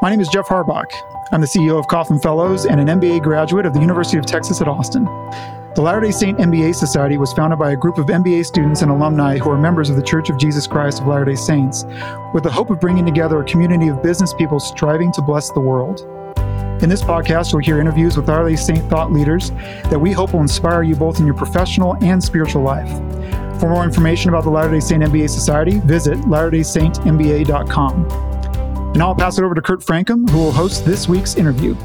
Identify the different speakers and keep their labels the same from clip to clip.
Speaker 1: My name is Jeff Harbach. I'm the CEO of Kauffman Fellows and an MBA graduate of the University of Texas at Austin. The Latter day Saint MBA Society was founded by a group of MBA students and alumni who are members of the Church of Jesus Christ of Latter day Saints, with the hope of bringing together a community of business people striving to bless the world. In this podcast, you'll hear interviews with Latter day Saint thought leaders that we hope will inspire you both in your professional and spiritual life. For more information about the Latter day Saint MBA Society, visit latterdaysaintmba.com. And now I'll pass it over to Kurt Francom, who will host this week's interview.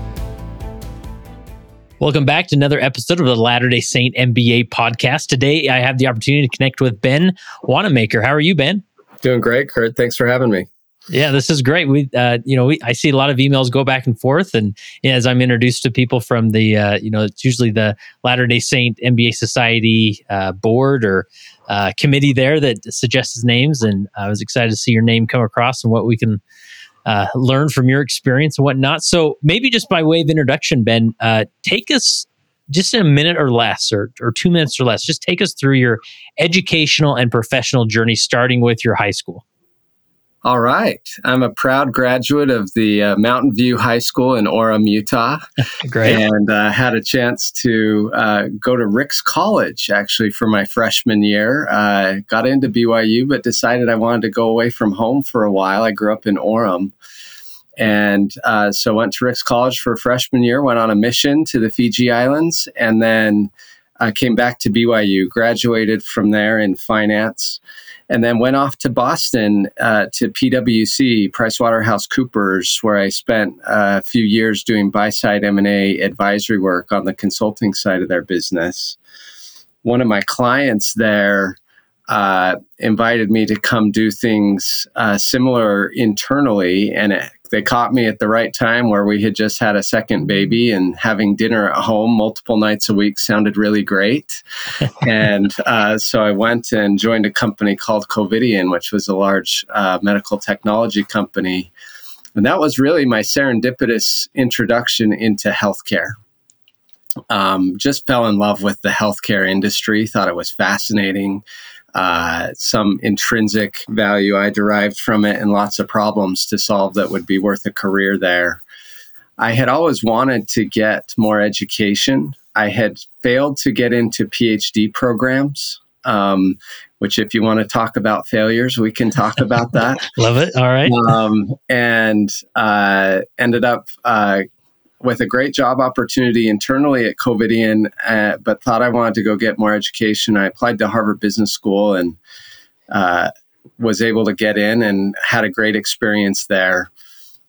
Speaker 2: Welcome back to another episode of the Latter day Saint MBA podcast. Today, I have the opportunity to connect with Ben Wanamaker. How are you, Ben?
Speaker 3: Doing great, Kurt. Thanks for having me.
Speaker 2: Yeah, this is great. We, uh, you know, we, I see a lot of emails go back and forth, and as I'm introduced to people from the, uh, you know, it's usually the Latter Day Saint MBA Society uh, board or uh, committee there that suggests names, and I was excited to see your name come across and what we can uh, learn from your experience and whatnot. So maybe just by way of introduction, Ben, uh, take us just in a minute or less, or or two minutes or less. Just take us through your educational and professional journey, starting with your high school.
Speaker 3: All right. I'm a proud graduate of the uh, Mountain View High School in Orem, Utah.
Speaker 2: Great.
Speaker 3: And uh, had a chance to uh, go to Ricks College actually for my freshman year. Uh, got into BYU, but decided I wanted to go away from home for a while. I grew up in Orem. And uh, so went to Ricks College for freshman year, went on a mission to the Fiji Islands, and then uh, came back to BYU, graduated from there in finance and then went off to Boston uh, to PwC, PricewaterhouseCoopers, where I spent a few years doing buy-side M&A advisory work on the consulting side of their business. One of my clients there uh, invited me to come do things uh, similar internally, and it they caught me at the right time where we had just had a second baby and having dinner at home multiple nights a week sounded really great. and uh, so I went and joined a company called Covidien, which was a large uh, medical technology company. And that was really my serendipitous introduction into healthcare. Um, just fell in love with the healthcare industry, thought it was fascinating uh, some intrinsic value I derived from it and lots of problems to solve that would be worth a career there. I had always wanted to get more education. I had failed to get into PhD programs, um, which, if you want to talk about failures, we can talk about that.
Speaker 2: Love it. All right.
Speaker 3: Um, and uh, ended up uh, with a great job opportunity internally at Covidien, uh, but thought I wanted to go get more education. I applied to Harvard Business School and uh, was able to get in and had a great experience there.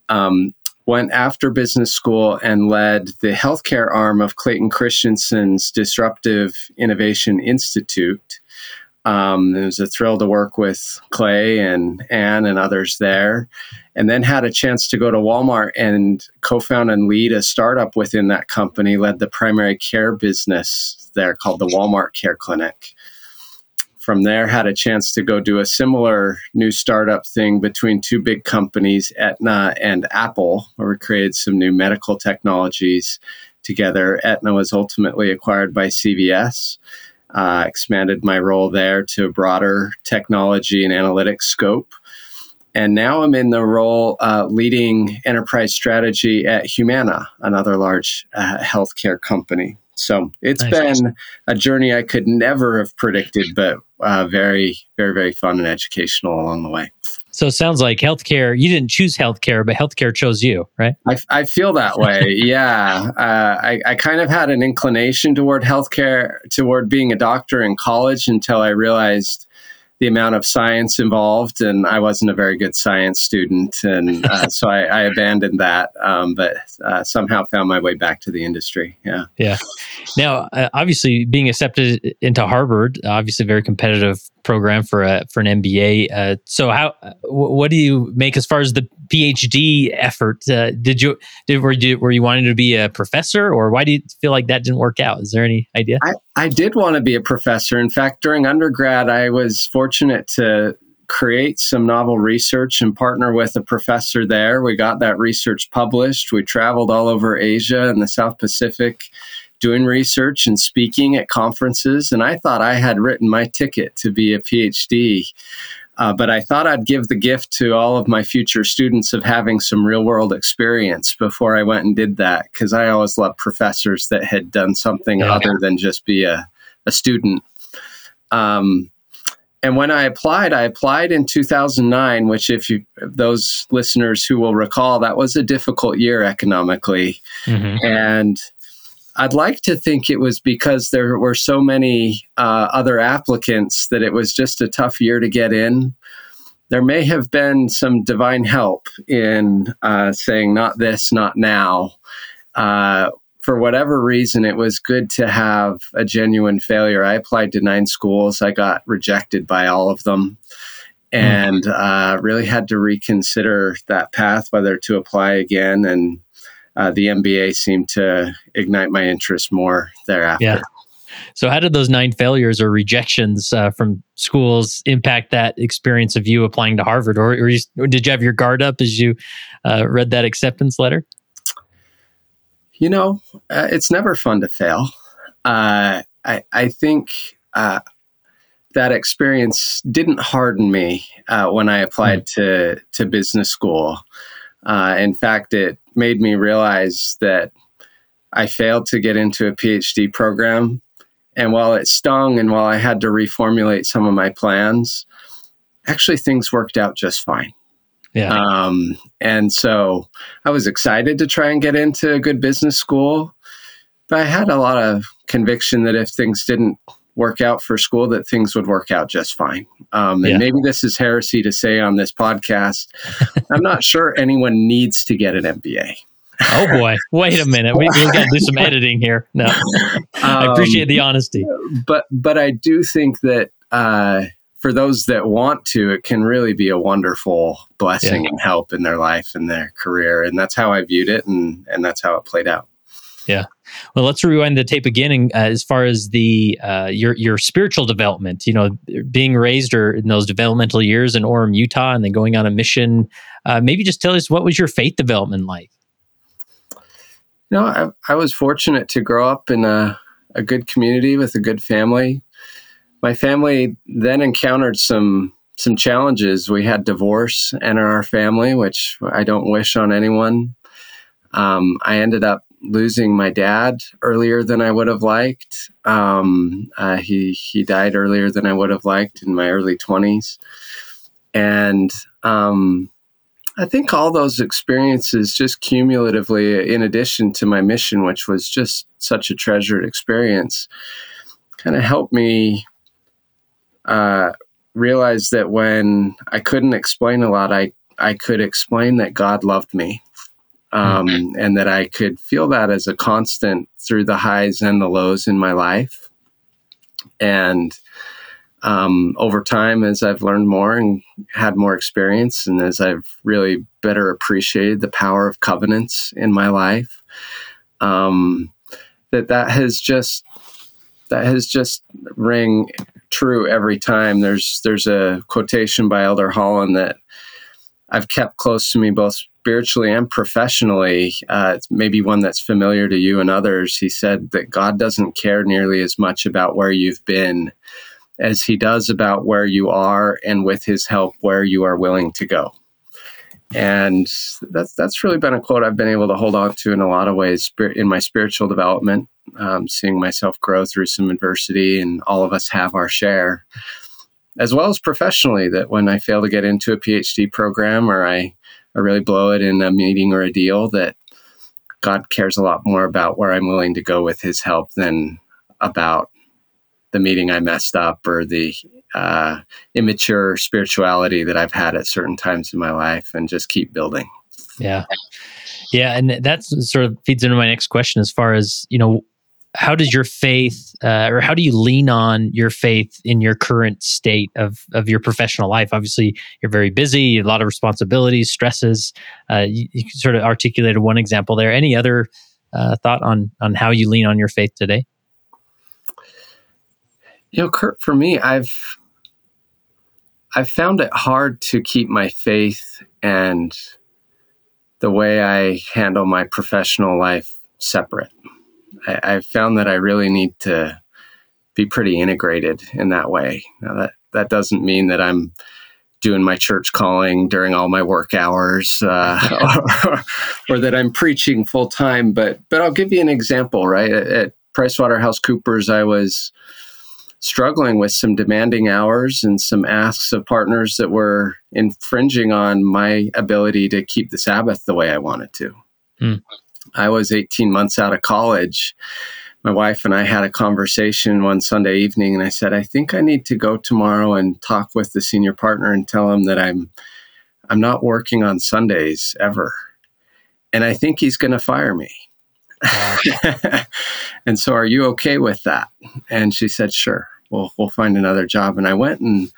Speaker 3: Um, went after business school and led the healthcare arm of Clayton Christensen's Disruptive Innovation Institute. Um, it was a thrill to work with Clay and Anne and others there and then had a chance to go to Walmart and co-found and lead a startup within that company, led the primary care business there called the Walmart Care Clinic. From there, had a chance to go do a similar new startup thing between two big companies, Aetna and Apple, where we created some new medical technologies together. Aetna was ultimately acquired by CVS. Uh, expanded my role there to a broader technology and analytics scope and now I'm in the role uh, leading enterprise strategy at Humana, another large uh, healthcare company. So it's nice. been a journey I could never have predicted, but uh, very, very, very fun and educational along the way.
Speaker 2: So it sounds like healthcare, you didn't choose healthcare, but healthcare chose you, right?
Speaker 3: I, I feel that way. yeah. Uh, I, I kind of had an inclination toward healthcare, toward being a doctor in college until I realized the amount of science involved, and I wasn't a very good science student, and uh, so I, I, abandoned that. Um, but uh, somehow found my way back to the industry. Yeah,
Speaker 2: yeah. Now, uh, obviously, being accepted into Harvard, obviously, very competitive program for a for an MBA. Uh, so, how what do you make as far as the PhD effort? Uh, did you did were you were you wanting to be a professor, or why do you feel like that didn't work out? Is there any idea?
Speaker 3: I, I did want to be a professor. In fact, during undergrad, I was fortunate to create some novel research and partner with a professor there. We got that research published. We traveled all over Asia and the South Pacific doing research and speaking at conferences. And I thought I had written my ticket to be a PhD. Uh, but I thought I'd give the gift to all of my future students of having some real world experience before I went and did that because I always loved professors that had done something yeah. other than just be a, a student. Um, and when I applied, I applied in 2009, which, if you those listeners who will recall, that was a difficult year economically, mm-hmm. and I'd like to think it was because there were so many uh, other applicants that it was just a tough year to get in. There may have been some divine help in uh, saying, not this, not now. Uh, for whatever reason, it was good to have a genuine failure. I applied to nine schools, I got rejected by all of them. Hmm. And uh, really had to reconsider that path, whether to apply again and uh, the MBA seemed to ignite my interest more thereafter.
Speaker 2: Yeah. So, how did those nine failures or rejections uh, from schools impact that experience of you applying to Harvard, or, or, you, or did you have your guard up as you uh, read that acceptance letter?
Speaker 3: You know, uh, it's never fun to fail. Uh, I, I think uh, that experience didn't harden me when I applied mm. to to business school. In fact, it made me realize that I failed to get into a PhD program. And while it stung and while I had to reformulate some of my plans, actually things worked out just fine.
Speaker 2: Yeah. Um,
Speaker 3: and so I was excited to try and get into a good business school, but I had a lot of conviction that if things didn't work out for school, that things would work out just fine. Um, and yeah. maybe this is heresy to say on this podcast. I'm not sure anyone needs to get an MBA.
Speaker 2: oh boy! Wait a minute. We, have got to do some editing here. No, I appreciate the honesty,
Speaker 3: but but I do think that uh, for those that want to, it can really be a wonderful blessing yeah. and help in their life and their career, and that's how I viewed it, and and that's how it played out.
Speaker 2: Yeah. Well, let's rewind the tape again. And, uh, as far as the uh, your your spiritual development, you know, being raised or in those developmental years in Orem, Utah, and then going on a mission. Uh, maybe just tell us what was your faith development like.
Speaker 3: You know, I, I was fortunate to grow up in a, a good community with a good family. My family then encountered some some challenges. We had divorce enter our family, which I don't wish on anyone. Um, I ended up losing my dad earlier than I would have liked. Um, uh, he he died earlier than I would have liked in my early twenties, and um, I think all those experiences, just cumulatively, in addition to my mission, which was just such a treasured experience, kind of helped me uh, realize that when I couldn't explain a lot, I I could explain that God loved me um, mm-hmm. and that I could feel that as a constant through the highs and the lows in my life. And um, over time, as I've learned more and had more experience, and as I've really better appreciated the power of covenants in my life, um, that that has just that has just ring true every time. There's there's a quotation by Elder Holland that I've kept close to me both spiritually and professionally, uh, maybe one that's familiar to you and others. He said that God doesn't care nearly as much about where you've been as he does about where you are and with his help where you are willing to go. And that's that's really been a quote I've been able to hold on to in a lot of ways in my spiritual development, um, seeing myself grow through some adversity, and all of us have our share, as well as professionally. That when I fail to get into a PhD program or I I really blow it in a meeting or a deal that God cares a lot more about where I'm willing to go with his help than about the meeting I messed up or the uh, immature spirituality that I've had at certain times in my life and just keep building.
Speaker 2: Yeah. Yeah. And that sort of feeds into my next question as far as, you know, how does your faith uh, or how do you lean on your faith in your current state of of your professional life? Obviously you're very busy a lot of responsibilities stresses. Uh, you, you, sort of articulated one example there. Any other uh, thought on on how you lean on your faith today?
Speaker 3: You know kurt for me i've i've found it hard to keep my faith and the way i handle my professional life separate I, have found that I really need to be pretty integrated in that way. Now that that doesn't mean that I'm doing my church calling during all my work hours uh, or, or, that I'm preaching full time. But but I'll give you an example. Right at, at PricewaterhouseCoopers, I was struggling with some demanding hours and some asks of partners that were infringing on my ability to keep the Sabbath the way I wanted to. Hmm. I was 18 months out of college my wife and I had a conversation one Sunday evening, and I said, I think I need to go tomorrow and talk with the senior partner and tell him that I'm I'm not working on Sundays ever. And I think he's going to fire me. and so, are you okay with that? And she said, Sure, we'll, we'll find another job. And I went and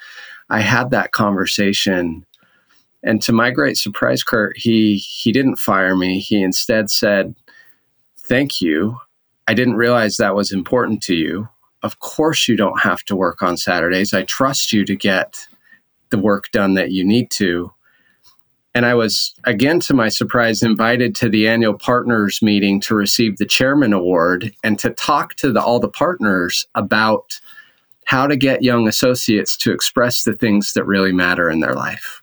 Speaker 3: I had that conversation. And to my great surprise, Kurt, he, he didn't fire me. He instead said, Thank you. I didn't realize that was important to you. Of course, you don't have to work on Saturdays. I trust you to get the work done that you need to. And I was, again, to my surprise, invited to the annual partners meeting to receive the chairman award and to talk to the, all the partners about how to get young associates to express the things that really matter in their life.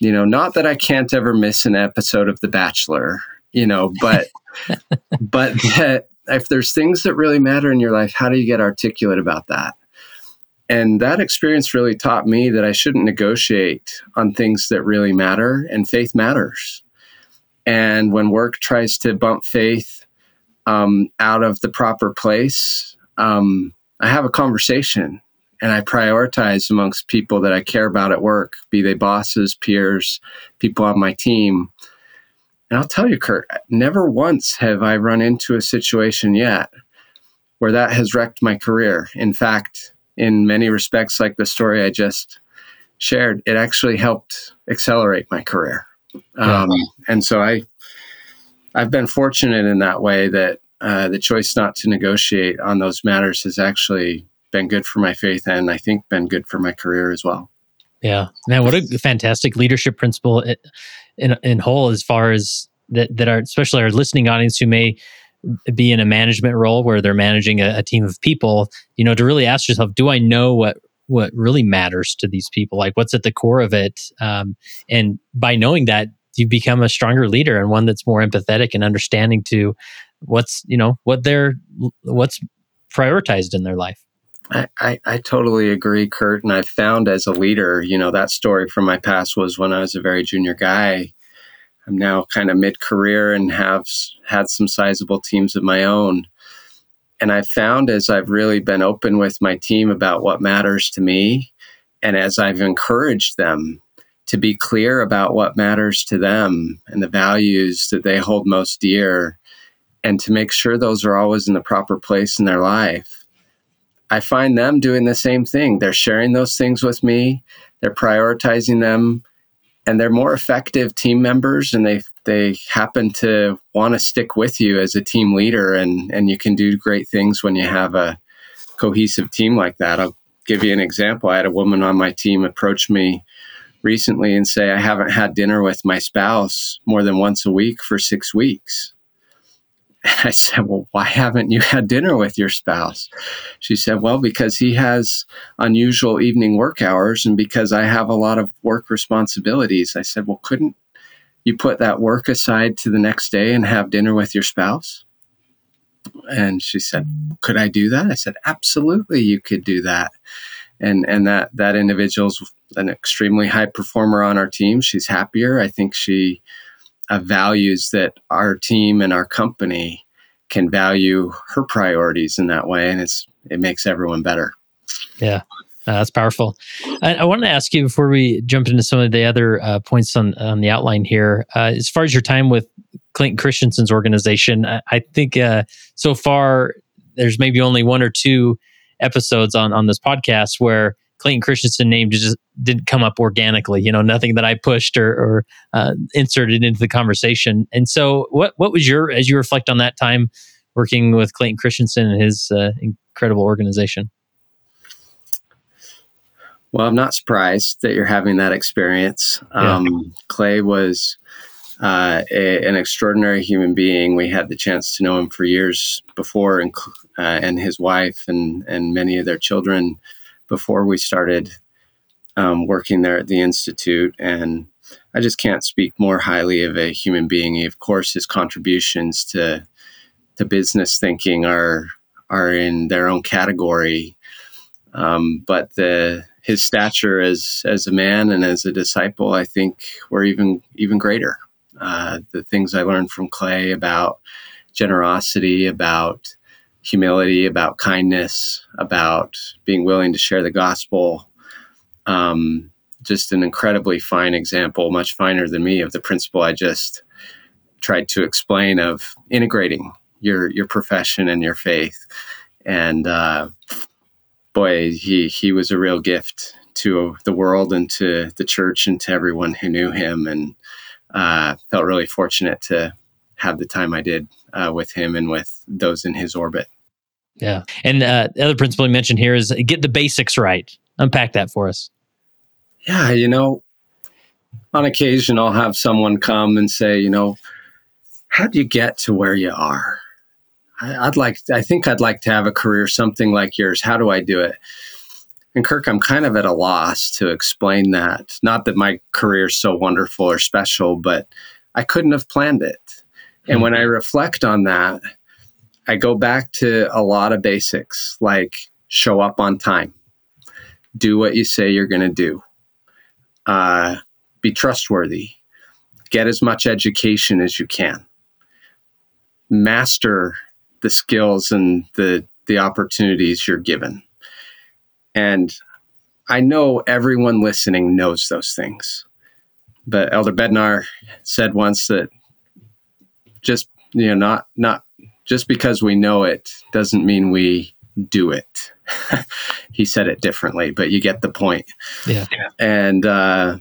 Speaker 3: You know, not that I can't ever miss an episode of The Bachelor, you know, but but that if there's things that really matter in your life, how do you get articulate about that? And that experience really taught me that I shouldn't negotiate on things that really matter, and faith matters. And when work tries to bump faith um, out of the proper place, um, I have a conversation and I prioritize amongst people that I care about at work, be they bosses, peers, people on my team. And I'll tell you, Kurt, never once have I run into a situation yet where that has wrecked my career. In fact, in many respects, like the story I just shared, it actually helped accelerate my career. Um, and so I, I've been fortunate in that way that uh, the choice not to negotiate on those matters has actually been good for my faith and I think been good for my career as well.
Speaker 2: Yeah, man, what a fantastic leadership principle in in whole as far as that that are especially our listening audience who may be in a management role where they're managing a, a team of people. You know, to really ask yourself, do I know what what really matters to these people? Like, what's at the core of it? Um, and by knowing that, you become a stronger leader and one that's more empathetic and understanding to what's you know what they're what's prioritized in their life.
Speaker 3: I, I, I, totally agree, Kurt. And I've found as a leader, you know, that story from my past was when I was a very junior guy. I'm now kind of mid career and have had some sizable teams of my own. And I've found as I've really been open with my team about what matters to me, and as I've encouraged them to be clear about what matters to them and the values that they hold most dear, and to make sure those are always in the proper place in their life I find them doing the same thing. They're sharing those things with me, they're prioritizing them, and they're more effective team members and they they happen to want to stick with you as a team leader and and you can do great things when you have a cohesive team like that. I'll give you an example. I had a woman on my team approach me recently and say I haven't had dinner with my spouse more than once a week for 6 weeks. I said, Well, why haven't you had dinner with your spouse? She said, Well, because he has unusual evening work hours and because I have a lot of work responsibilities. I said, Well, couldn't you put that work aside to the next day and have dinner with your spouse? And she said, Could I do that? I said, Absolutely, you could do that. And and that that individual's an extremely high performer on our team. She's happier. I think she uh, values that our team and our company can value her priorities in that way, and it's it makes everyone better.
Speaker 2: Yeah, uh, that's powerful. I, I, wanted to ask you before we jump into some of the other uh, points on on the outline here. Uh, as far as your time with Clayton Christensen's organization, I, I think uh, so far there's maybe only one or two episodes on on this podcast where Clayton Christensen name just didn't come up organically. You know, nothing that I pushed or, or uh, inserted into the conversation. And so, what what was your as you reflect on that time working with Clayton Christensen and his uh, incredible organization?
Speaker 3: Well, I'm not surprised that you're having that experience. Yeah. Um, Clay was uh, a, an extraordinary human being. We had the chance to know him for years before, and, uh, and his wife and and many of their children before we started um, working there at the Institute. And I just can't speak more highly of a human being. Of course, his contributions to to business thinking are are in their own category. Um, but the his stature as as a man and as a disciple, I think, were even even greater. Uh, the things I learned from Clay about generosity, about humility, about kindness, about being willing to share the gospel. Um, just an incredibly fine example, much finer than me, of the principle I just tried to explain of integrating your your profession and your faith. And uh, boy, he he was a real gift to the world and to the church and to everyone who knew him. And uh, felt really fortunate to have the time I did uh, with him and with those in his orbit.
Speaker 2: Yeah. And uh, the other principle you mentioned here is get the basics right. Unpack that for us.
Speaker 3: Yeah. You know, on occasion, I'll have someone come and say, you know, how do you get to where you are? I, I'd like, I think I'd like to have a career something like yours. How do I do it? And Kurt, I'm kind of at a loss to explain that. Not that my career is so wonderful or special, but I couldn't have planned it. And mm-hmm. when I reflect on that, I go back to a lot of basics like show up on time, do what you say you're going to do, uh, be trustworthy, get as much education as you can, master the skills and the, the opportunities you're given. And I know everyone listening knows those things. But Elder Bednar said once that just you know not not just because we know it doesn't mean we do it. he said it differently, but you get the point.
Speaker 2: Yeah.
Speaker 3: And uh,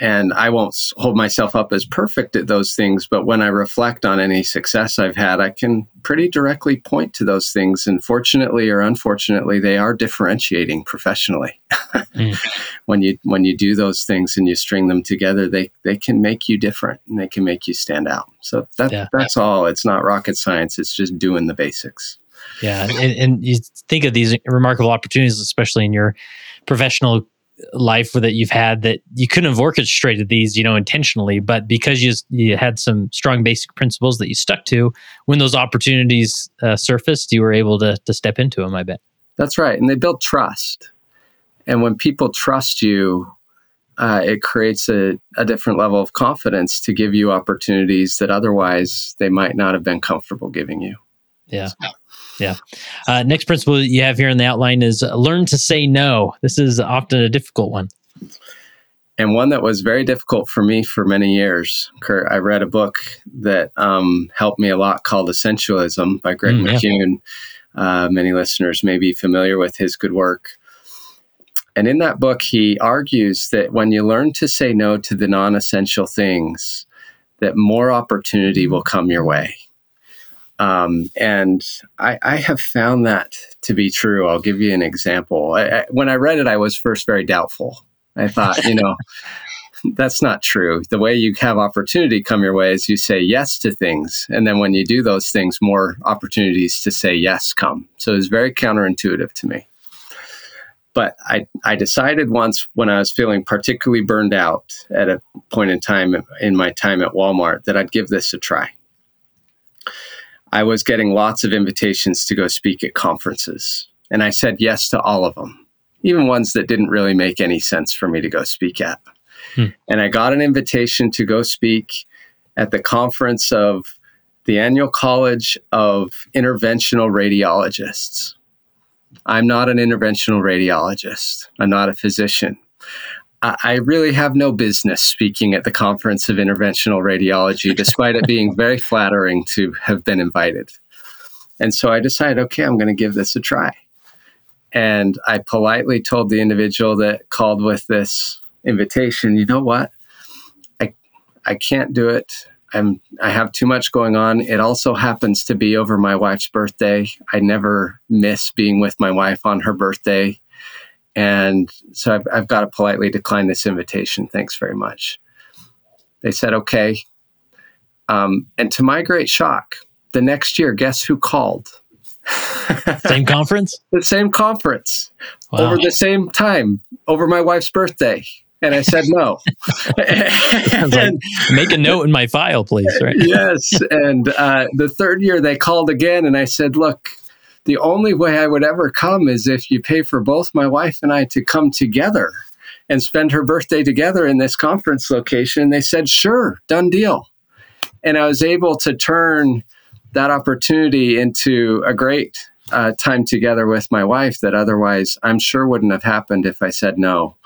Speaker 3: and I won't hold myself up as perfect at those things, but when I reflect on any success I've had, I can pretty directly point to those things. And fortunately or unfortunately, they are differentiating professionally. mm. When you when you do those things and you string them together, they they can make you different and they can make you stand out. So that yeah. that's all. It's not rocket science. It's just doing the basics.
Speaker 2: Yeah, and, and you think of these remarkable opportunities, especially in your professional life that you've had that you couldn't have orchestrated these, you know, intentionally, but because you you had some strong basic principles that you stuck to, when those opportunities uh, surfaced, you were able to to step into them. I bet.
Speaker 3: That's right, and they build trust. And when people trust you, uh, it creates a, a different level of confidence to give you opportunities that otherwise they might not have been comfortable giving you.
Speaker 2: Yeah. Yeah. Uh, next principle you have here in the outline is learn to say no. This is often a difficult one.
Speaker 3: And one that was very difficult for me for many years. Kurt, I read a book that um, helped me a lot called Essentialism by Greg mm, McKeown. Yeah. Uh, many listeners may be familiar with his good work. And in that book, he argues that when you learn to say no to the non essential things, that more opportunity will come your way. Um, and I, I, have found that to be true. I'll give you an example. I, I, when I read it, I was first very doubtful. I thought, you know, that's not true. The way you have opportunity come your way is you say yes to things. And then when you do those things, more opportunities to say yes come. So it's very counterintuitive to me. But I, I decided once when I was feeling particularly burned out at a point in time in my time at Walmart that I'd give this a try. I was getting lots of invitations to go speak at conferences. And I said yes to all of them, even ones that didn't really make any sense for me to go speak at. Hmm. And I got an invitation to go speak at the conference of the annual College of Interventional Radiologists. I'm not an interventional radiologist. I'm not a physician. I really have no business speaking at the Conference of Interventional Radiology, despite it being very flattering to have been invited. And so I decided, okay, I'm going to give this a try. And I politely told the individual that called with this invitation, you know what? I, I can't do it. I'm, I have too much going on. It also happens to be over my wife's birthday. I never miss being with my wife on her birthday. And so I've, I've got to politely decline this invitation. Thanks very much. They said, okay. Um, and to my great shock, the next year, guess who called?
Speaker 2: same conference?
Speaker 3: The same conference
Speaker 2: Wow.
Speaker 3: over the same time, over my wife's birthday. And I said no.
Speaker 2: I like, Make a note in my file, please. Right.
Speaker 3: yes. And uh, the third year they called again, and I said, look, the only way I would ever come is if you pay for both my wife and I to come together and spend her birthday together in this conference location. They said, sure, done deal. And I was able to turn that opportunity into a great uh, time together with my wife that otherwise I'm sure wouldn't have happened if I said no.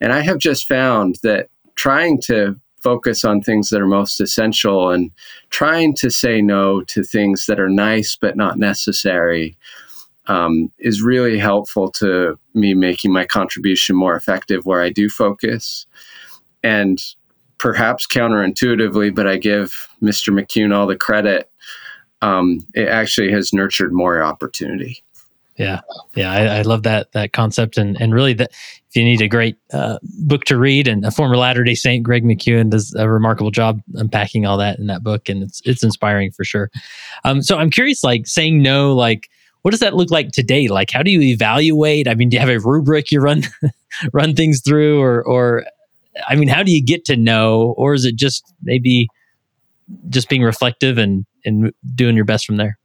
Speaker 3: And I have just found that trying to focus on things that are most essential and trying to say no to things that are nice but not necessary um, is really helpful to me making my contribution more effective where I do focus. And perhaps counterintuitively, but I give Mr. McKeown all the credit. Um, it actually has nurtured more opportunity.
Speaker 2: Yeah, yeah, I, I love that that concept, and and really that if you need a great uh, book to read, and a former Latter Day Saint, Greg McKeown, does a remarkable job unpacking all that in that book, and it's it's inspiring for sure. Um, so I'm curious, like saying no, like what does that look like today? Like how do you evaluate? I mean, do you have a rubric you run run things through, or or I mean, how do you get to know, or is it just maybe just being reflective and and doing your best from there?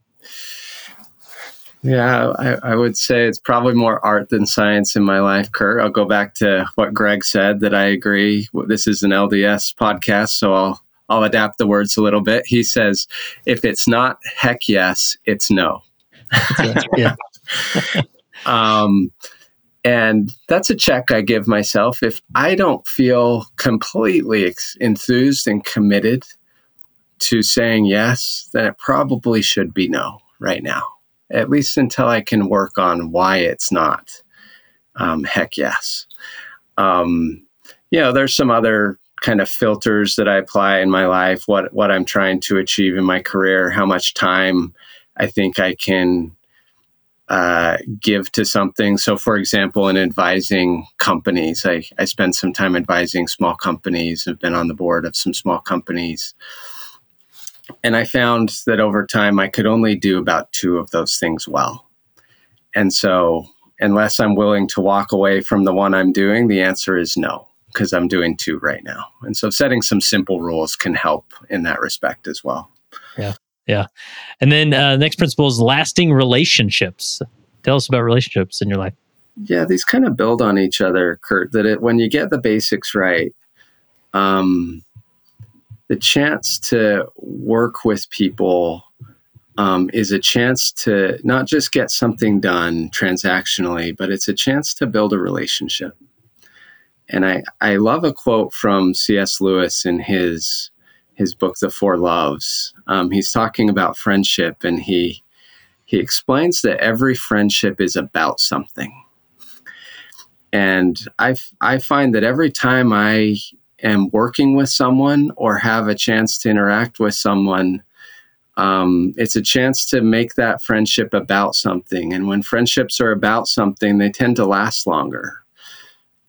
Speaker 3: Yeah, I, I would say it's probably more art than science in my life, Kurt. I'll go back to what Greg said that I agree. This is an LDS podcast, so I'll I'll adapt the words a little bit. He says, if it's not heck yes, it's no.
Speaker 2: yeah,
Speaker 3: Um, and that's a check I give myself. If I don't feel completely ex- enthused and committed to saying yes, then it probably should be no right now, at least until I can work on why it's not. Um, heck yes. Um, you know, there's some other kind of filters that I apply in my life, what, what I'm trying to achieve in my career, how much time I think I can uh, give to something. So, for example, in advising companies, I, I spend some time advising small companies, I've been on the board of some small companies. And I found that over time, I could only do about two of those things well. And so, unless I'm willing to walk away from the one I'm doing, the answer is no, because I'm doing two right now. And so, setting some simple rules can help in that respect as well. Yeah. Yeah.
Speaker 2: And then uh, next principle is lasting relationships. Tell us about relationships in your life.
Speaker 3: Yeah, these kind of build on each other, Kurt. That it, when you get the basics right, um, the chance to work with people um, is a chance to not just get something done transactionally, but it's a chance to build a relationship. And I, I love a quote from C.S. Lewis in his his book, The Four Loves. Um, he's talking about friendship, and he he explains that every friendship is about something. And I, I find that every time I am working with someone or have a chance to interact with someone, um, it's a chance to make that friendship about something. And when friendships are about something, they tend to last longer.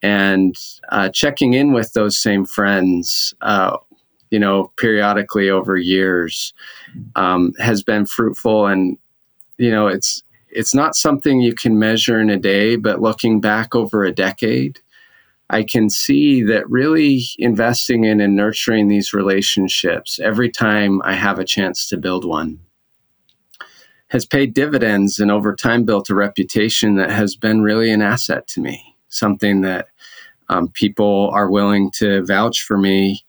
Speaker 3: And uh, checking in with those same friends, uh, you know, periodically over years, um, has been fruitful. And you know, it's it's not something you can measure in a day, but looking back over a decade, I can see that really investing in and nurturing these relationships every time I have a chance to build one has paid dividends and over time built a reputation that has been really an asset to me, something that um, people are willing to vouch for me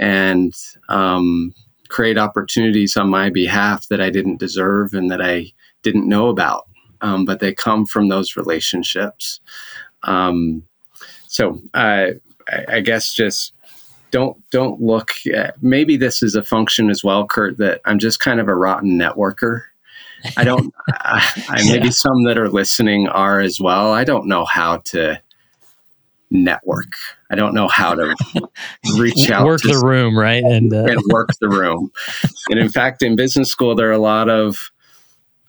Speaker 3: and um, create opportunities on my behalf that I didn't deserve and that I didn't know about, um, but they come from those relationships. Um, so uh, I, I guess just don't don't look. At, maybe this is a function as well, Kurt. That I'm just kind of a rotten networker. I don't. I, I, maybe
Speaker 2: Yeah.
Speaker 3: some that are listening are as well. I don't know how to network. I don't know how to reach out
Speaker 2: Work the room, right? And uh,
Speaker 3: and work the room. and in fact, in business school, there are a lot of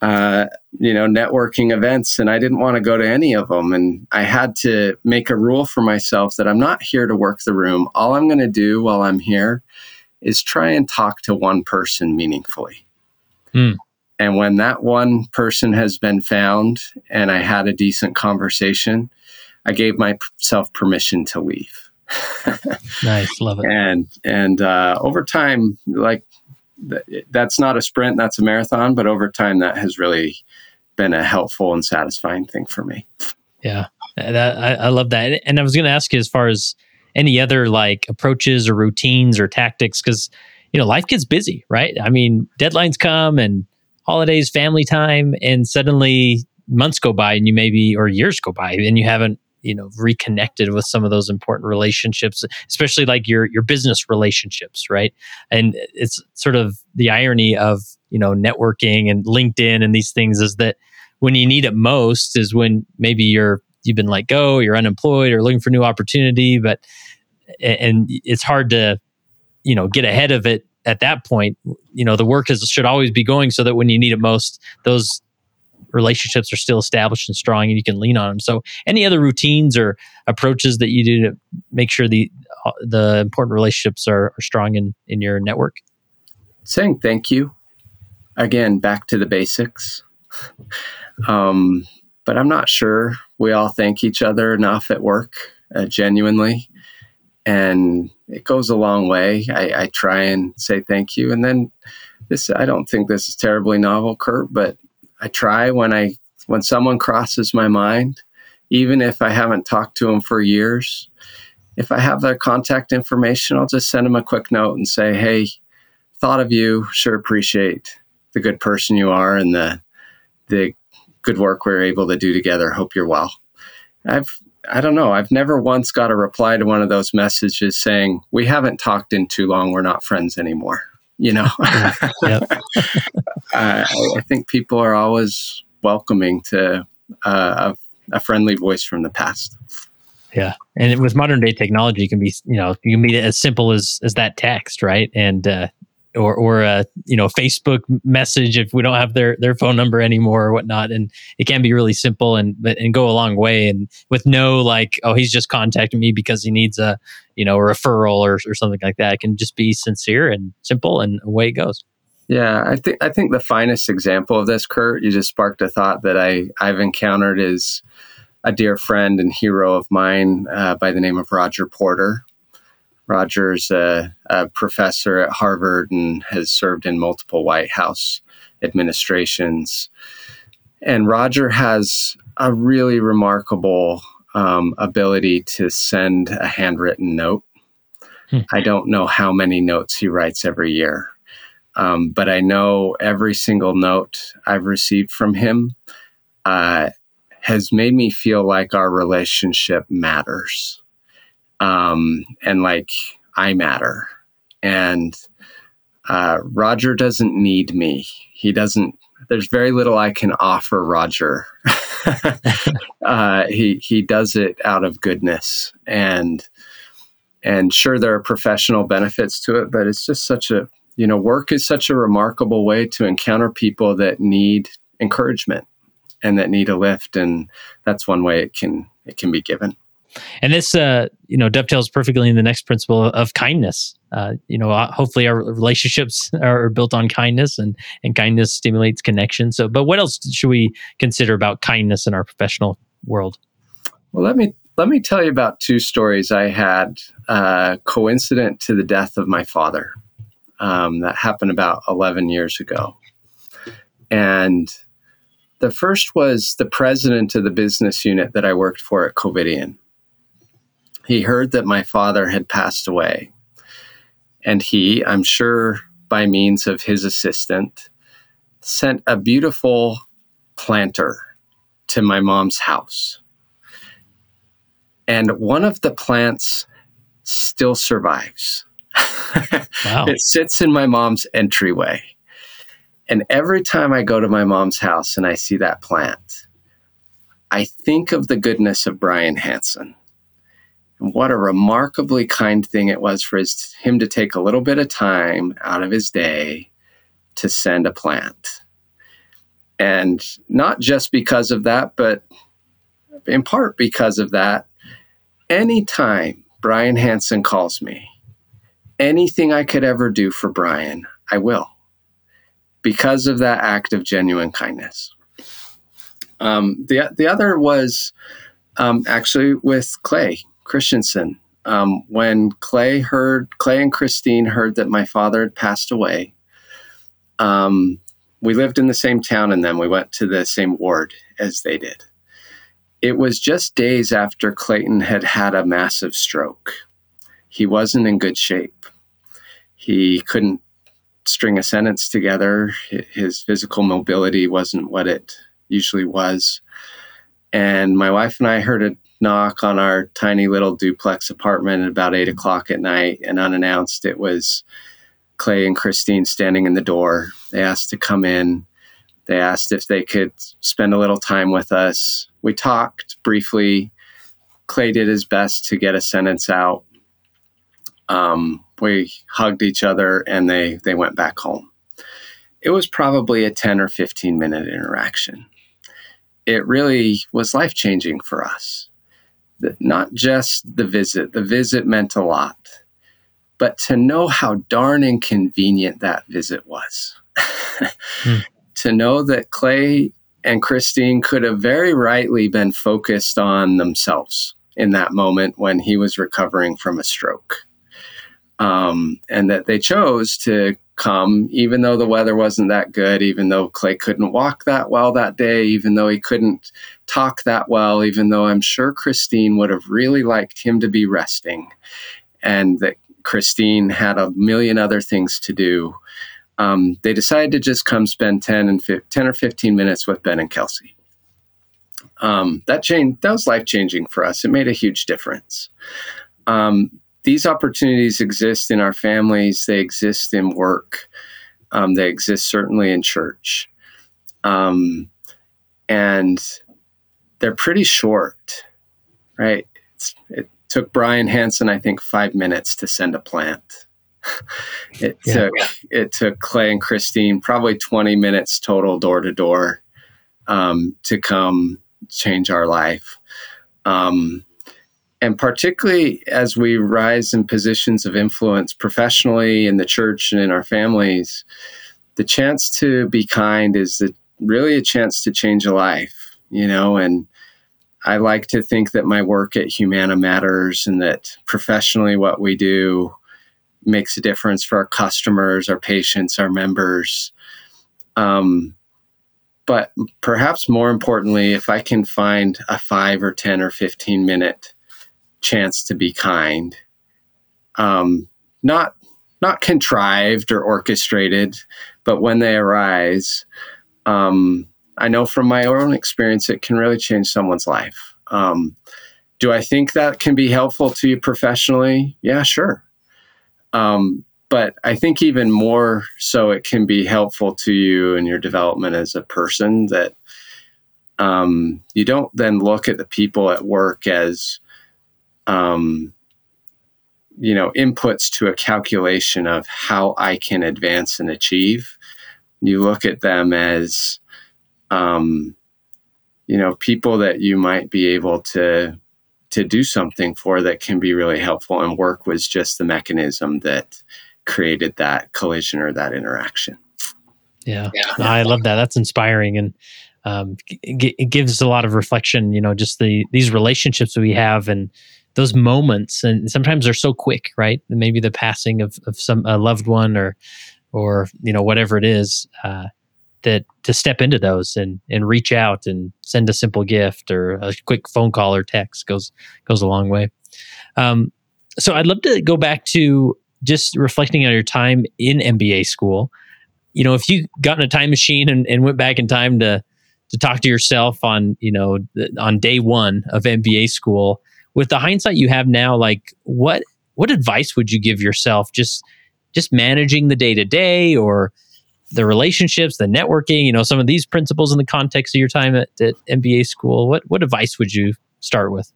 Speaker 3: uh, you know networking events, and I didn't want to go to any of them. And I had to make a rule for myself that I'm not here to work the room. All I'm going to do while I'm here is try and talk to one person meaningfully.
Speaker 2: Hmm.
Speaker 3: And when that one person has been found and I had a decent conversation, I gave myself permission to leave.
Speaker 2: nice, love it.
Speaker 3: And and uh, over time, like that's not a sprint, that's a marathon. But over time, that has really been a helpful and satisfying thing for me.
Speaker 2: Yeah, that, I, I love that. And I was going to ask you as far as any other like approaches or routines or tactics, because you know life gets busy, right? I mean, deadlines come and holidays, family time, and suddenly months go by and you maybe or years go by and you haven't you know reconnected with some of those important relationships especially like your your business relationships right? And it's sort of the irony of you know networking and linkedin and these things is that when you need it most is when maybe you're you've been let go you're unemployed or looking for new opportunity but and it's hard to you know get ahead of it at that point. You know the work is should always be going so that when you need it most those relationships are still established and strong and you can lean on them. So any other routines or approaches that you do to make sure the uh, the important relationships are, are strong in, in your network?
Speaker 3: Saying thank you. Again, back to the basics. um, but I'm not sure we all thank each other enough at work, uh, genuinely. And it goes a long way. I, I try and say thank you. And then this, I don't think this is terribly novel, Kurt, but I try when I when someone crosses my mind, even if I haven't talked to them for years. If I have their contact information, I'll just send them a quick note and say, "Hey, thought of you. Sure appreciate the good person you are and the the good work we are able to do together. Hope you're well." I've I don't know. I've never once got a reply to one of those messages saying, "We haven't talked in too long. We're not friends anymore." You know, uh, I think people are always welcoming to uh, a, a friendly voice from the past.
Speaker 2: Yeah, and with modern day technology, it can be you know you can be as simple as as that text, right? And uh, or or a you know Facebook message if we don't have their their phone number anymore or whatnot, and it can be really simple and and go a long way. And with no like, oh, he's just contacting me because he needs a you know a referral or or something like that. It can just be sincere and simple, and away it goes.
Speaker 3: Yeah, I think I think the finest example of this, Kurt, you just sparked a thought that I I've encountered is a dear friend and hero of mine uh, by the name of Roger Porter. Roger's a, a, professor at Harvard and has served in multiple White House administrations. And Roger has a really remarkable um, ability to send a handwritten note. Hmm. I don't know how many notes he writes every year um, but I know every single note I've received from him uh, has made me feel like our relationship matters um, and like I matter. And uh, Roger doesn't need me. He doesn't, there's very little I can offer Roger. uh, he, he does it out of goodness. And, and sure, there are professional benefits to it, but it's just such a you know, work is such a remarkable way to encounter people that need encouragement and that need a lift, and that's one way it can it can be given.
Speaker 2: And this, uh, you know, dovetails perfectly in the next principle of kindness. Uh, you know, uh, hopefully our relationships are built on kindness, and and kindness stimulates connection. So, but what else should we consider about kindness in our professional world?
Speaker 3: Well, let me let me tell you about two stories I had uh, coincident to the death of my father um, that happened about 11 years ago. And the first was the president of the business unit that I worked for at Covidien. He heard that my father had passed away. And he, I'm sure by means of his assistant, sent a beautiful planter to my mom's house. And one of the plants still survives. Wow. It sits in my mom's entryway. And every time I go to my mom's house and I see that plant, I think of the goodness of Bryan Hanson. And what a remarkably kind thing it was for his, him to take a little bit of time out of his day to send a plant. And not just because of that, but in part because of that, anytime Bryan Hanson calls me anything I could ever do for Bryan, I will. because of that act of genuine kindness. Um, the the other was um, actually with Clay Christensen. Um, when Clay heard Clay and Christine heard that my father had passed away, um, we lived in the same town and then we went to the same ward as they did. It was just days after Clayton had had a massive stroke. He wasn't in good shape. He couldn't string a sentence together. His physical mobility wasn't what it usually was. And my wife and I heard a knock on our tiny little duplex apartment at about eight o'clock at night, and unannounced, it was Clay and Christine standing in the door. They asked to come in. They asked if they could spend a little time with us. We talked briefly. Clay did his best to get a sentence out. Um, we hugged each other and they, they went back home. It was probably a 10 or 15 minute interaction. It really was life changing for us. Not just the visit, the visit meant a lot but to know how darn inconvenient that visit was. hmm. To know that Clay and Christine could have very rightly been focused on themselves in that moment when he was recovering from a stroke. Um, and that they chose to come, even though the weather wasn't that good, even though Clay couldn't walk that well that day, even though he couldn't talk that well, even though I'm sure Christine would have really liked him to be resting. And that Christine had a million other things to do. Um, they decided to just come spend 10 and 15, 10 or 15 minutes with Ben and Kelsey. Um, that changed, that was life changing for us. It made a huge difference. Um, these opportunities exist in our families, they exist in work, um, they exist certainly in church. Um, and they're pretty short, right? It's, it, took Bryan Hanson, I think, five minutes to send a plant. it yeah. took it took Clay and Christine probably 20 minutes total door to door um, to come change our life. Um, and particularly as we rise in positions of influence professionally in the church and in our families, the chance to be kind is really a chance to change a life, you know, and I like to think that my work at Humana matters and that professionally what we do makes a difference for our customers, our patients, our members. Um, but perhaps more importantly, if I can find a five or 10 or 15 minute chance to be kind, um, not, not contrived or orchestrated, but when they arise, um, I know from my own experience, it can really change someone's life. Um, do I think that can be helpful to you professionally? Yeah, sure. Um, but I think even more so, it can be helpful to you in your development as a person that um, you don't then look at the people at work as, um, you know, inputs to a calculation of how I can advance and achieve. You look at them as um, you know people that you might be able to to do something for that can be really helpful and work was just the mechanism that created that collision or that interaction
Speaker 2: yeah, yeah. i love that that's inspiring and um, it gives a lot of reflection you know just the these relationships we have and those moments and sometimes they're so quick right maybe the passing of, of some a loved one or or you know whatever it is uh, that to step into those and and reach out and send a simple gift or a quick phone call or text goes goes a long way. Um, so I'd love to go back to just reflecting on your time in MBA school. You know, if you got in a time machine and, and went back in time to to talk to yourself on you know on day one of MBA school, with the hindsight you have now, like what what advice would you give yourself just just managing the day to day or the relationships, the networking, you know, some of these principles in the context of your time at, at MBA school, what what advice would you start with?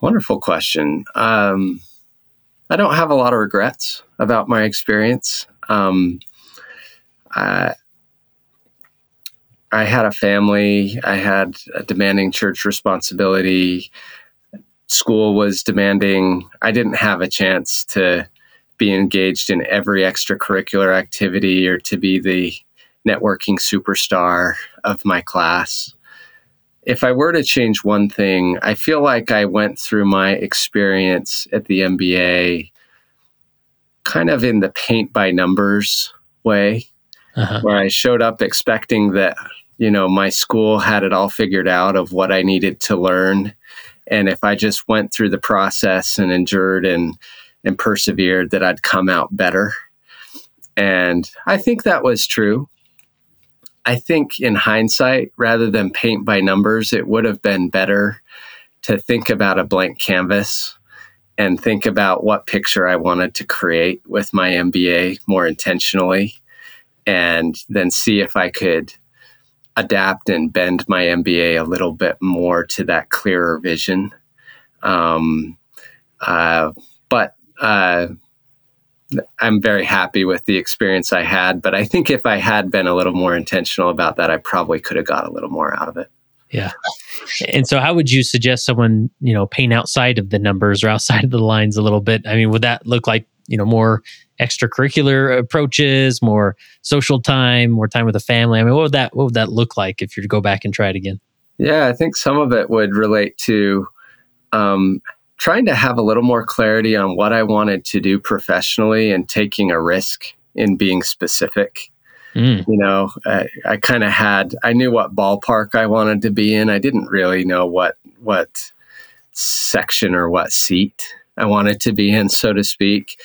Speaker 3: Wonderful question. Um, I don't have a lot of regrets about my experience. Um, I, I had a family. I had a demanding church responsibility. School was demanding. I didn't have a chance to be engaged in every extracurricular activity or to be the networking superstar of my class. If I were to change one thing, I feel like I went through my experience at the MBA kind of in the paint by numbers way, uh-huh. where I showed up expecting that, you know, my school had it all figured out of what I needed to learn. And if I just went through the process and endured and, and persevered, that I'd come out better. And I think that was true. I think in hindsight, rather than paint by numbers, it would have been better to think about a blank canvas and think about what picture I wanted to create with my MBA more intentionally, and then see if I could adapt and bend my MBA a little bit more to that clearer vision. Um, uh, but uh, I'm very happy with the experience I had. But I think if I had been a little more intentional about that, I probably could have got a little more out of it.
Speaker 2: Yeah. And so how would you suggest someone, you know, paint outside of the numbers or outside of the lines a little bit? I mean, would that look like, you know, more extracurricular approaches, more social time, more time with the family? I mean, what would that what would that look like if you to go back and try it again?
Speaker 3: Yeah, I think some of it would relate to um, trying to have a little more clarity on what I wanted to do professionally and taking a risk in being specific. Mm. You know, I, I kind of had, I knew what ballpark I wanted to be in. I didn't really know what, what section or what seat I wanted to be in, so to speak.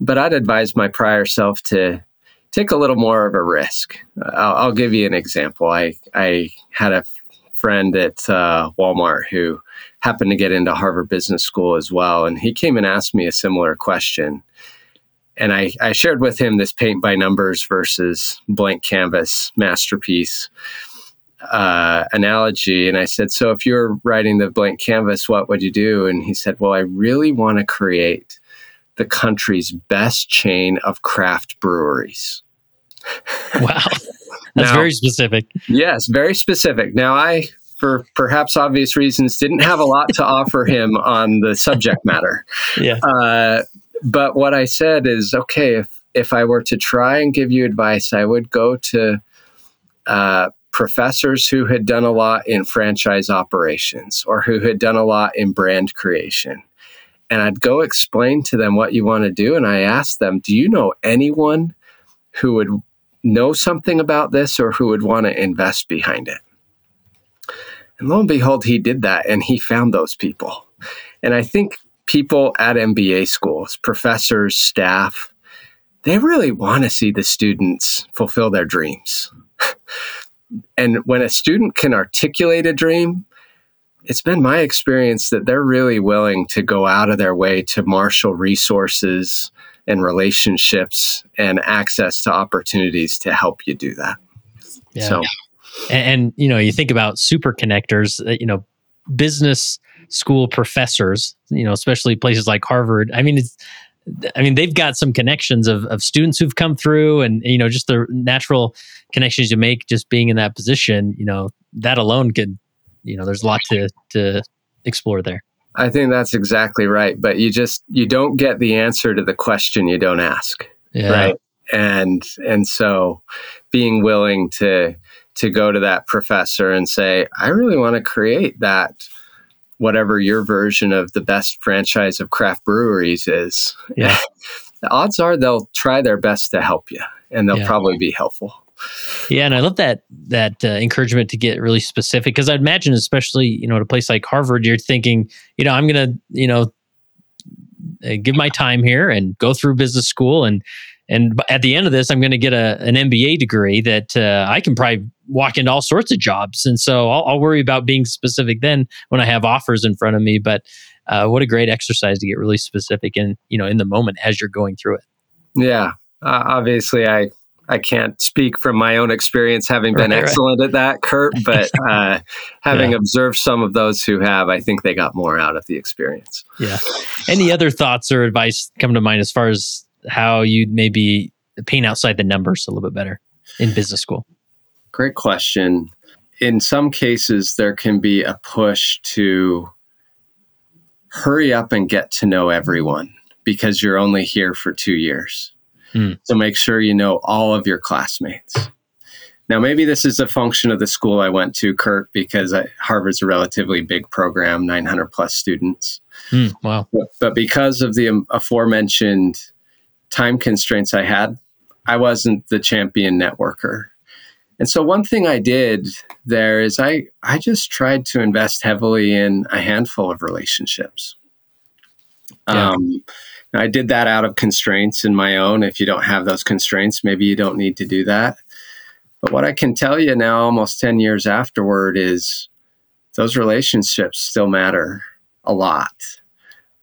Speaker 3: But I'd advise my prior self to take a little more of a risk. I'll, I'll give you an example. I, I had a friend at uh, Walmart who happened to get into Harvard Business School as well. And he came and asked me a similar question and I, I shared with him this paint by numbers versus blank canvas masterpiece uh, analogy. And I said, So if you're writing the blank canvas, what would you do? And he said, Well, I really want to create the country's best chain of craft breweries.
Speaker 2: Wow. That's now, very specific.
Speaker 3: Yes, very specific. Now, I, for perhaps obvious reasons, didn't have a lot to offer him on the subject matter.
Speaker 2: Yeah.
Speaker 3: Uh, but what I said is okay, if, if I were to try and give you advice, I would go to uh, professors who had done a lot in franchise operations or who had done a lot in brand creation. And I'd go explain to them what you want to do. And I asked them, Do you know anyone who would know something about this or who would want to invest behind it? And lo and behold, he did that and he found those people. And I think people at MBA schools, professors, staff, they really want to see the students fulfill their dreams. and when a student can articulate a dream, it's been my experience that they're really willing to go out of their way to marshal resources and relationships and access to opportunities to help you do that.
Speaker 2: Yeah. So, and, and you know, you think about super connectors, uh, you know, business school professors, you know, especially places like Harvard. I mean, it's, I mean, they've got some connections of, of students who've come through and, you know, just the natural connections you make just being in that position, you know, that alone could, you know, there's a lot to, to explore there.
Speaker 3: I think that's exactly right. But you just, you don't get the answer to the question you don't ask.
Speaker 2: Yeah.
Speaker 3: Right. And, and so being willing to, to go to that professor and say, I really want to create that whatever your version of the best franchise of craft breweries is.
Speaker 2: Yeah.
Speaker 3: the odds are they'll try their best to help you and they'll yeah. probably be helpful.
Speaker 2: Yeah, and I love that that uh, encouragement to get really specific because I'd imagine, especially you know, at a place like Harvard, you're thinking, you know, I'm gonna, you know, uh, give my time here and go through business school and and at the end of this, I'm going to get a, an MBA degree that uh, I can probably walk into all sorts of jobs. And so I'll, I'll, worry about being specific then when I have offers in front of me. But uh, what a great exercise to get really specific and you know in the moment as you're going through it.
Speaker 3: Yeah, uh, obviously I I can't speak from my own experience having been right, excellent right. at that, Kurt, but uh, having yeah. observed some of those who have, I think they got more out of the experience.
Speaker 2: Yeah. Any other thoughts or advice come to mind as far as how you maybe paint outside the numbers a little bit better in business school?
Speaker 3: Great question. In some cases, there can be a push to hurry up and get to know everyone because you're only here for two years.
Speaker 2: Hmm.
Speaker 3: So make sure you know all of your classmates. Now, maybe this is a function of the school I went to, Kurt, because I, Harvard's a relatively big program, 900 plus students.
Speaker 2: Hmm, wow.
Speaker 3: But, but because of the aforementioned time constraints I had, I wasn't the champion networker. And so one thing I did there is I, I just tried to invest heavily in a handful of relationships.
Speaker 2: Yeah.
Speaker 3: Um, I did that out of constraints in my own. If you don't have those constraints, maybe you don't need to do that. But what I can tell you now, almost 10 years afterward, is those relationships still matter a lot,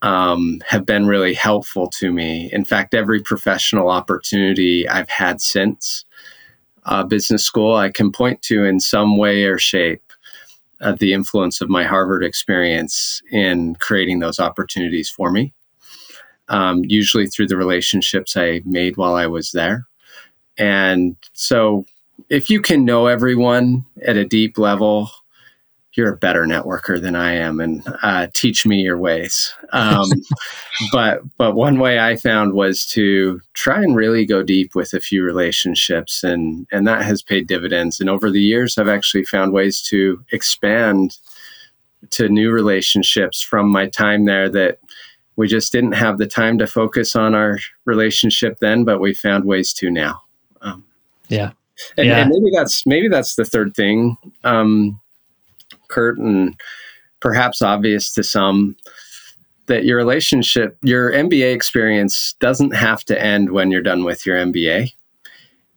Speaker 3: um, have been really helpful to me. In fact, every professional opportunity I've had since uh, business school, I can point to in some way or shape uh, the influence of my Harvard experience in creating those opportunities for me. Um, usually through the relationships I made while I was there. And so, if you can know everyone at a deep level, you're a better networker than I am, and uh, teach me your ways. Um, but but one way I found was to try and really go deep with a few relationships, and and that has paid dividends. And over the years, I've actually found ways to expand to new relationships from my time there that we just didn't have the time to focus on our relationship then, but we found ways to now. Um,
Speaker 2: Yeah.
Speaker 3: and,
Speaker 2: Yeah.
Speaker 3: and maybe that's maybe that's the third thing, um, Kurt, and perhaps obvious to some that your relationship, your MBA experience doesn't have to end when you're done with your MBA.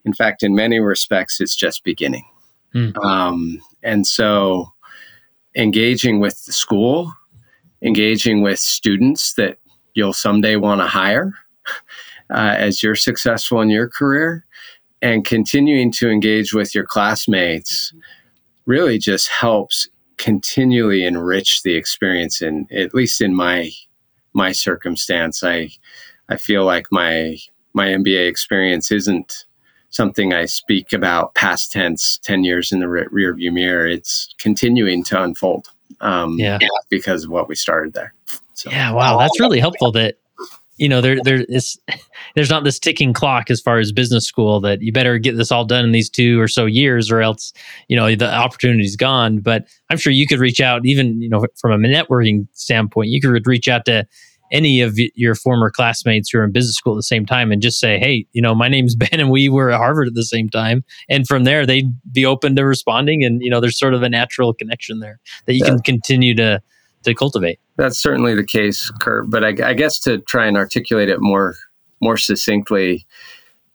Speaker 3: In fact, in many respects, it's just beginning.
Speaker 2: Hmm.
Speaker 3: Um, and so, engaging with the school, engaging with students that you'll someday want to hire uh, as you're successful in your career, and continuing to engage with your classmates really just helps continually enrich the experience and at least in my my circumstance i i feel like my my mba experience isn't something i speak about past tense 10 years in the re- rear view mirror it's continuing to unfold um,
Speaker 2: Yeah.
Speaker 3: because of what we started there so
Speaker 2: Yeah, wow, that's really helpful. That you know there there is there's not this ticking clock as far as business school that you better get this all done in these two or so years or else you know the opportunity's gone. But I'm sure you could reach out even you know from a networking standpoint, you could reach out to any of your former classmates who are in business school at the same time and just say, hey, you know, my name's Ben and we were at Harvard at the same time. And from there, they'd be open to responding. And, you know, there's sort of a natural connection there that you
Speaker 3: Yeah.
Speaker 2: can continue to to cultivate.
Speaker 3: That's certainly the case, Kurt. But I, I guess to try and articulate it more more succinctly,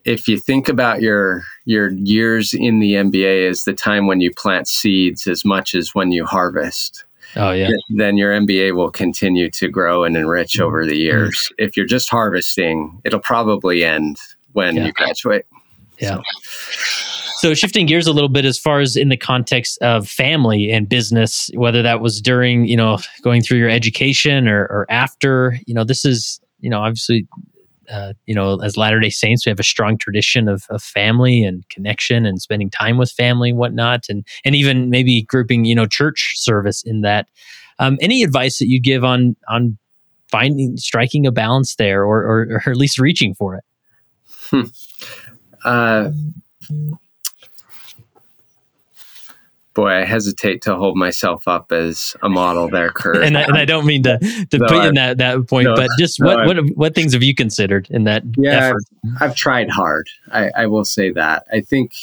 Speaker 3: if you think about your your years in the MBA as the time when you plant seeds as much as when you harvest,
Speaker 2: Oh, yeah.
Speaker 3: then your MBA will continue to grow and enrich mm-hmm. over the mm-hmm. years. If you're just harvesting, it'll probably end when
Speaker 2: Yeah.
Speaker 3: you graduate.
Speaker 2: Yeah. So shifting gears a little bit as far as in the context of family and business, whether that was during, you know, going through your education or, or after, you know, this is, you know, obviously, uh, you know, as Latter day Saints, we have a strong tradition of, of family and connection and spending time with family and whatnot. And, and even maybe grouping, you know, church service in that. Um, any advice that you give on, on finding, striking a balance there or, or, or at least reaching for it? Hmm.
Speaker 3: Uh, boy, I hesitate to hold myself up as a model there, Kurt.
Speaker 2: and I, and I don't mean to to
Speaker 3: No,
Speaker 2: put in that that point,
Speaker 3: no,
Speaker 2: but just
Speaker 3: no,
Speaker 2: what what what things have you considered in that
Speaker 3: Yeah,
Speaker 2: effort?
Speaker 3: I've tried hard. I, I will say that. I think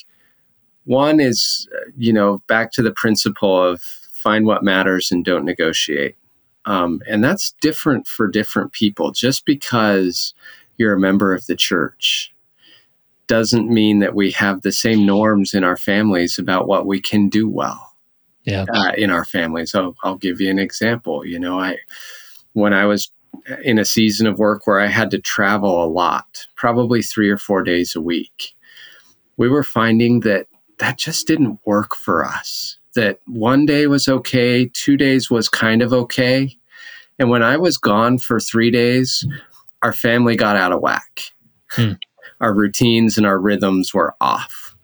Speaker 3: one is, you know, back to the principle of find what matters and don't negotiate. Um, and that's different for different people. Just because you're a member of the church doesn't mean that we have the same norms in our families about what we can do well
Speaker 2: Yeah,
Speaker 3: uh, in our families. I'll, I'll give you an example. You know, I when I was in a season of work where I had to travel a lot, probably three or four days a week, we were finding that that just didn't work for us. That one day was okay, two days was kind of okay. And when I was gone for three days, our family got out of whack.
Speaker 2: Hmm.
Speaker 3: Our routines and our rhythms were off.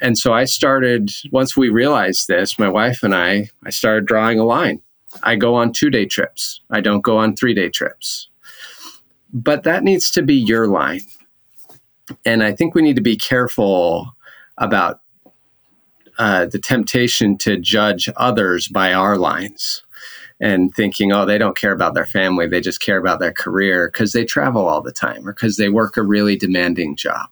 Speaker 3: And so I started, once we realized this, my wife and I, I started drawing a line. I go on two day trips, I don't go on three day trips. but that needs to be your line. And I think we need to be careful about uh, the temptation to judge others by our lines and thinking, oh, they don't care about their family, they just care about their career because they travel all the time or because they work a really demanding job.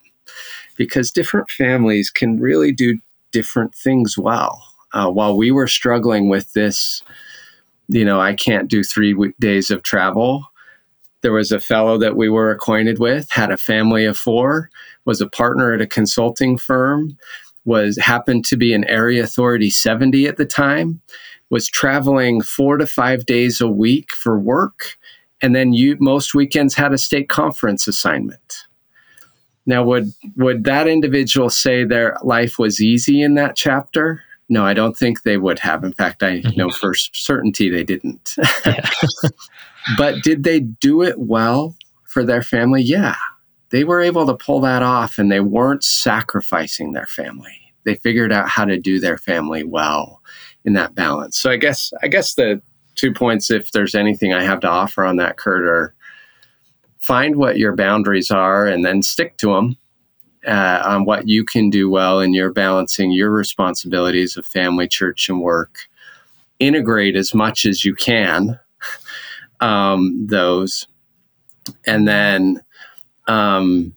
Speaker 3: Because different families can really do different things well. Uh, while we were struggling with this, you know, I can't do three days of travel. There was a fellow that we were acquainted with, had a family of four, was a partner at a consulting firm, was happened to be an area authority 70 at the time, was traveling four to five days a week for work, and then you most weekends had a stake conference assignment. Now, would would that individual say their life was easy in that chapter? No, I don't think they would have. In fact, I know mm-hmm. for certainty they didn't. but did they do it well for their family? Yeah. They were able to pull that off and they weren't sacrificing their family. They figured out how to do their family well in that balance. So I guess I guess the two points if there's anything I have to offer on that Kurt are find what your boundaries are and then stick to them uh, on what you can do well and you're balancing your responsibilities of family, church, and work. Integrate as much as you can um, those, and then um,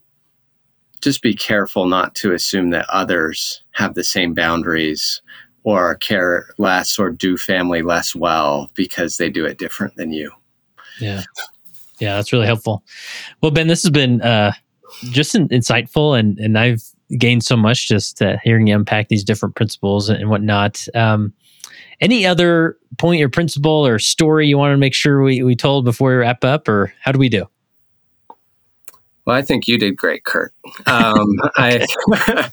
Speaker 3: just be careful not to assume that others have the same boundaries or care less or do family less well because they do it different than you.
Speaker 2: Yeah. Yeah, that's really helpful. Well, Ben, this has been uh, just in, insightful, and and I've gained so much just uh, hearing you unpack these different principles and, and whatnot. Um, any other point or principle or story you want to make sure we, we told before we wrap up, or how do we do?
Speaker 3: Well, I think you did great, Kurt. Um, I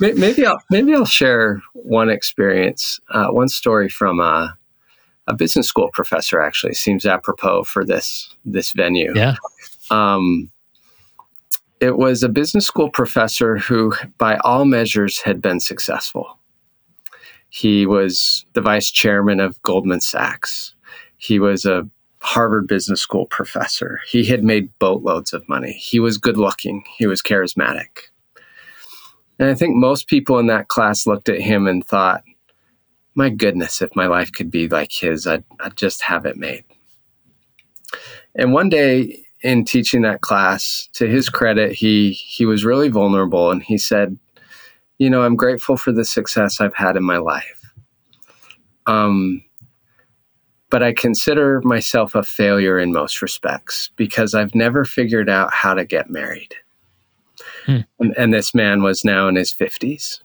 Speaker 3: maybe I'll maybe I'll share one experience, uh, one story from a, a, business school professor. Actually, seems apropos for this this venue.
Speaker 2: Yeah. Um,
Speaker 3: it was a business school professor who, by all measures, had been successful. He was the vice chairman of Goldman Sachs. He was a Harvard Business School professor. He had made boatloads of money. He was good looking. He was charismatic. And I think most people in that class looked at him and thought, my goodness, if my life could be like his, I'd, I'd just have it made. And one day in teaching that class, to his credit, he, he was really vulnerable and he said, You know, I'm grateful for the success I've had in my life. Um, but I consider myself a failure in most respects because I've never figured out how to get married. Hmm. And, and, this man was now in his 50s.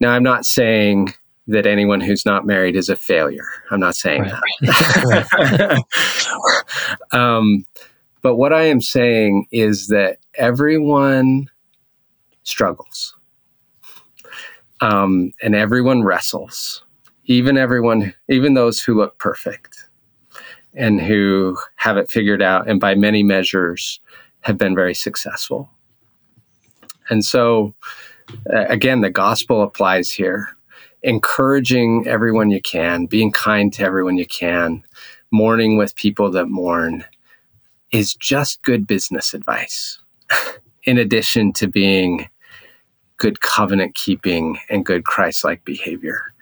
Speaker 3: Now, I'm not saying that anyone who's not married is a failure. I'm not saying right. that. um, but what I am saying is that everyone struggles um, and everyone wrestles even everyone, even those who look perfect and who have it figured out, and by many measures have been very successful. And so, again, the gospel applies here. Encouraging everyone you can, being kind to everyone you can, mourning with people that mourn is just good business advice, in addition to being good covenant keeping and good Christ like behavior.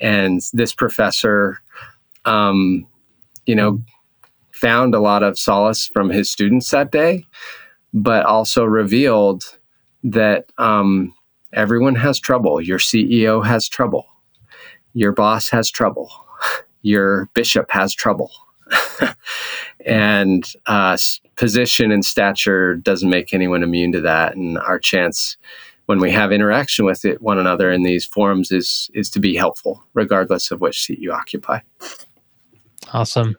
Speaker 3: And this professor, um, you know, found a lot of solace from his students that day, but also revealed that um, everyone has trouble. Your CEO has trouble. Your boss has trouble. Your bishop has trouble. and uh, position and stature doesn't make anyone immune to that. And our chance when we have interaction with it, one another in these forums is is to be helpful, regardless of which seat you occupy.
Speaker 2: Awesome.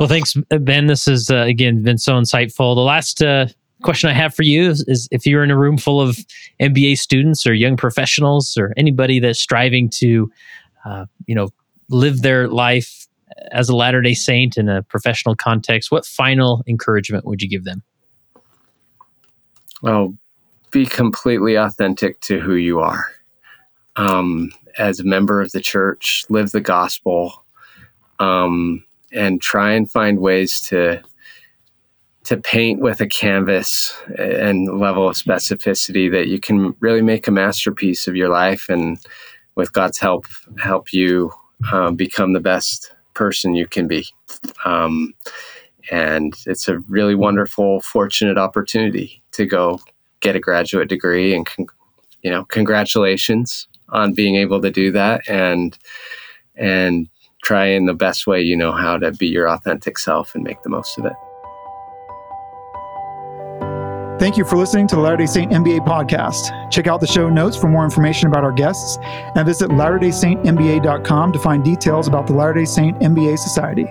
Speaker 2: Well, thanks, Ben. This has uh, again been so insightful. The last uh, question I have for you is, is, if you're in a room full of MBA students or young professionals or anybody that's striving to, uh, you know, live their life as a Latter Day Saint in a professional context, what final encouragement would you give them?
Speaker 3: Well, be completely authentic to who you are. Um, as a member of the church, live the gospel, um, and try and find ways to to paint with a canvas and level of specificity that you can really make a masterpiece of your life and with God's help help you um, become the best person you can be. Um, and it's a really wonderful, fortunate opportunity to go get a graduate degree. And con- you know, congratulations on being able to do that and and try in the best way you know how to be your authentic self and make the most of it.
Speaker 1: Thank you for listening to the Latter day Saint MBA podcast. Check out the show notes for more information about our guests and visit latterdaysaintmba.com to find details about the Latter day Saint MBA Society.